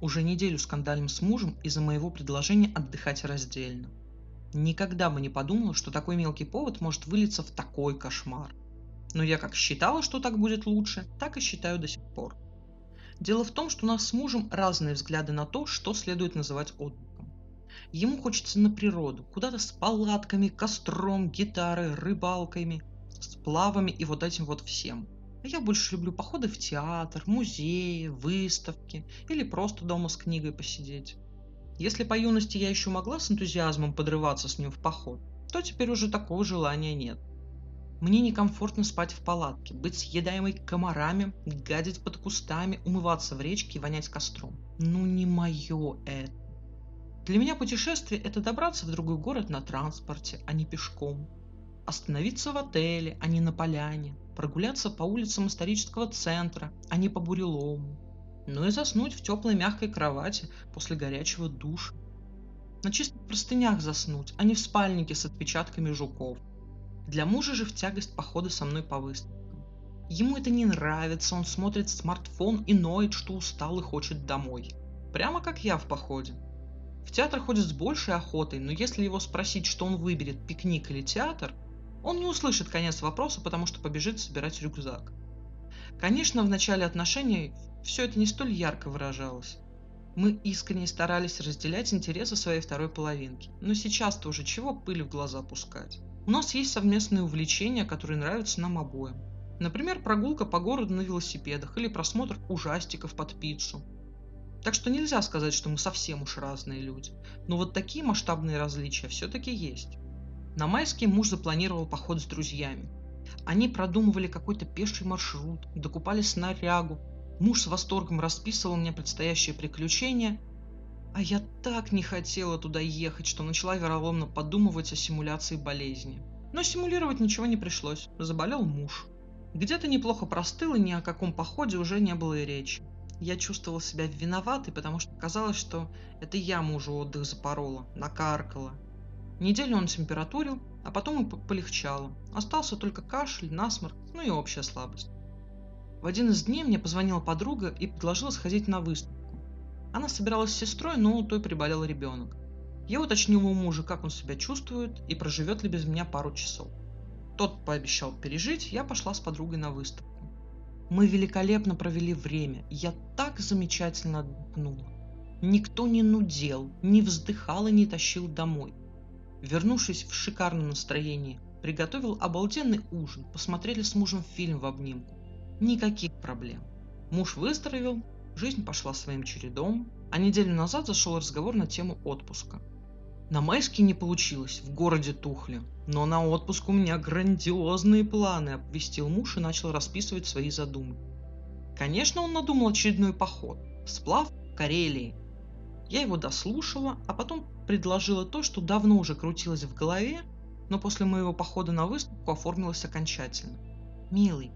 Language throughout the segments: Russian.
Уже неделю скандалим с мужем из-за моего предложения отдыхать раздельно. Никогда бы не подумала, что такой мелкий повод может вылиться в такой кошмар. Но я как считала, что так будет лучше, так и считаю до сих пор. Дело в том, что у нас с мужем разные взгляды на то, что следует называть отдыхом. Ему хочется на природу, куда-то с палатками, костром, гитарой, рыбалками, сплавами и вот этим вот всем. А я больше люблю походы в театр, музеи, выставки или просто дома с книгой посидеть. Если по юности я еще могла с энтузиазмом подрываться с ним в поход, то теперь уже такого желания нет. Мне некомфортно спать в палатке, быть съедаемой комарами, гадить под кустами, умываться в речке и вонять костром. Ну не мое это. Для меня путешествие – это добраться в другой город на транспорте, а не пешком. Остановиться в отеле, а не на поляне. Прогуляться по улицам исторического центра, а не по бурелому ну и заснуть в теплой мягкой кровати после горячего душа. На чистых простынях заснуть, а не в спальнике с отпечатками жуков. Для мужа же в тягость походы со мной по выставкам. Ему это не нравится, он смотрит смартфон и ноет, что устал и хочет домой. Прямо как я в походе. В театр ходит с большей охотой, но если его спросить, что он выберет, пикник или театр, он не услышит конец вопроса, потому что побежит собирать рюкзак. Конечно, в начале отношений все это не столь ярко выражалось. Мы искренне старались разделять интересы своей второй половинки. Но сейчас-то уже чего пыли в глаза пускать? У нас есть совместные увлечения, которые нравятся нам обоим. Например, прогулка по городу на велосипедах или просмотр ужастиков под пиццу. Так что нельзя сказать, что мы совсем уж разные люди. Но вот такие масштабные различия все-таки есть. На майский муж запланировал поход с друзьями. Они продумывали какой-то пеший маршрут, докупали снарягу, Муж с восторгом расписывал мне предстоящие приключения, а я так не хотела туда ехать, что начала вероломно подумывать о симуляции болезни. Но симулировать ничего не пришлось, заболел муж. Где-то неплохо простыл, и ни о каком походе уже не было и речи. Я чувствовала себя виноватой, потому что казалось, что это я мужу отдых запорола, накаркала. Неделю он температурил, а потом и полегчало. Остался только кашель, насморк, ну и общая слабость. В один из дней мне позвонила подруга и предложила сходить на выставку. Она собиралась с сестрой, но у той приболел ребенок. Я уточнила у мужа, как он себя чувствует и проживет ли без меня пару часов. Тот пообещал пережить, я пошла с подругой на выставку. Мы великолепно провели время, я так замечательно отдохнула. Никто не нудел, не вздыхал и не тащил домой. Вернувшись в шикарном настроении, приготовил обалденный ужин, посмотрели с мужем фильм в обнимку. Никаких проблем. Муж выздоровел, жизнь пошла своим чередом, а неделю назад зашел разговор на тему отпуска. На майске не получилось, в городе тухли. Но на отпуск у меня грандиозные планы, обвестил муж и начал расписывать свои задумки. Конечно, он надумал очередной поход. Сплав в Карелии. Я его дослушала, а потом предложила то, что давно уже крутилось в голове, но после моего похода на выставку оформилось окончательно. «Милый,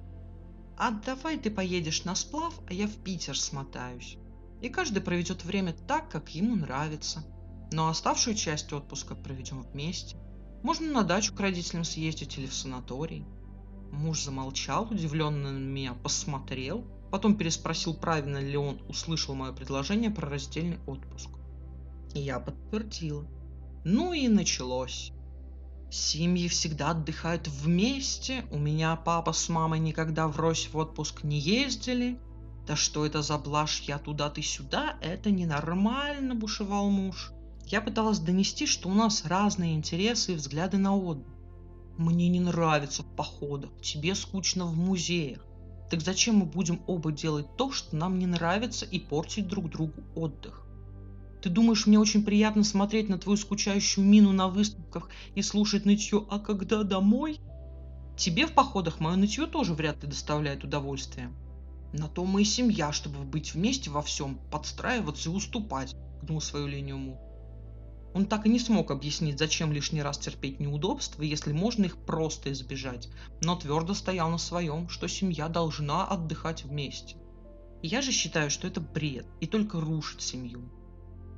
а давай ты поедешь на сплав, а я в Питер смотаюсь. И каждый проведет время так, как ему нравится. Но оставшую часть отпуска проведем вместе. Можно на дачу к родителям съездить или в санаторий. Муж замолчал, удивленно на меня посмотрел, потом переспросил, правильно ли он услышал мое предложение про раздельный отпуск. Я подтвердила. Ну и началось. Семьи всегда отдыхают вместе. У меня папа с мамой никогда врозь в отпуск не ездили. Да что это за блажь, я туда, ты сюда, это ненормально, бушевал муж. Я пыталась донести, что у нас разные интересы и взгляды на отдых. Мне не нравится в походах, тебе скучно в музеях. Так зачем мы будем оба делать то, что нам не нравится и портить друг другу отдых? Ты думаешь, мне очень приятно смотреть на твою скучающую мину на выставках и слушать нытье «А когда домой?» Тебе в походах мое нытье тоже вряд ли доставляет удовольствие. На то мы и семья, чтобы быть вместе во всем, подстраиваться и уступать, гнул свою линию Му. Он так и не смог объяснить, зачем лишний раз терпеть неудобства, если можно их просто избежать, но твердо стоял на своем, что семья должна отдыхать вместе. я же считаю, что это бред и только рушит семью.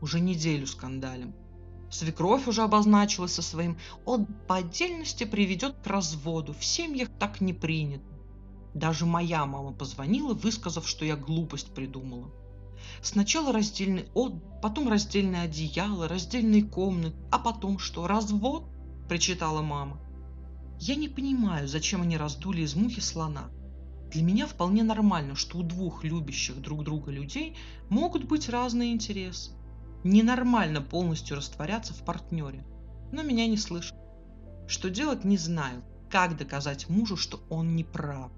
Уже неделю скандалим. Свекровь уже обозначилась со своим «он по отдельности приведет к разводу, в семьях так не принято». Даже моя мама позвонила, высказав, что я глупость придумала. Сначала раздельный от, потом раздельное одеяло, раздельные комнаты, а потом что, развод? Причитала мама. Я не понимаю, зачем они раздули из мухи слона. Для меня вполне нормально, что у двух любящих друг друга людей могут быть разные интересы. Ненормально полностью растворяться в партнере. Но меня не слышат. Что делать, не знаю. Как доказать мужу, что он не прав?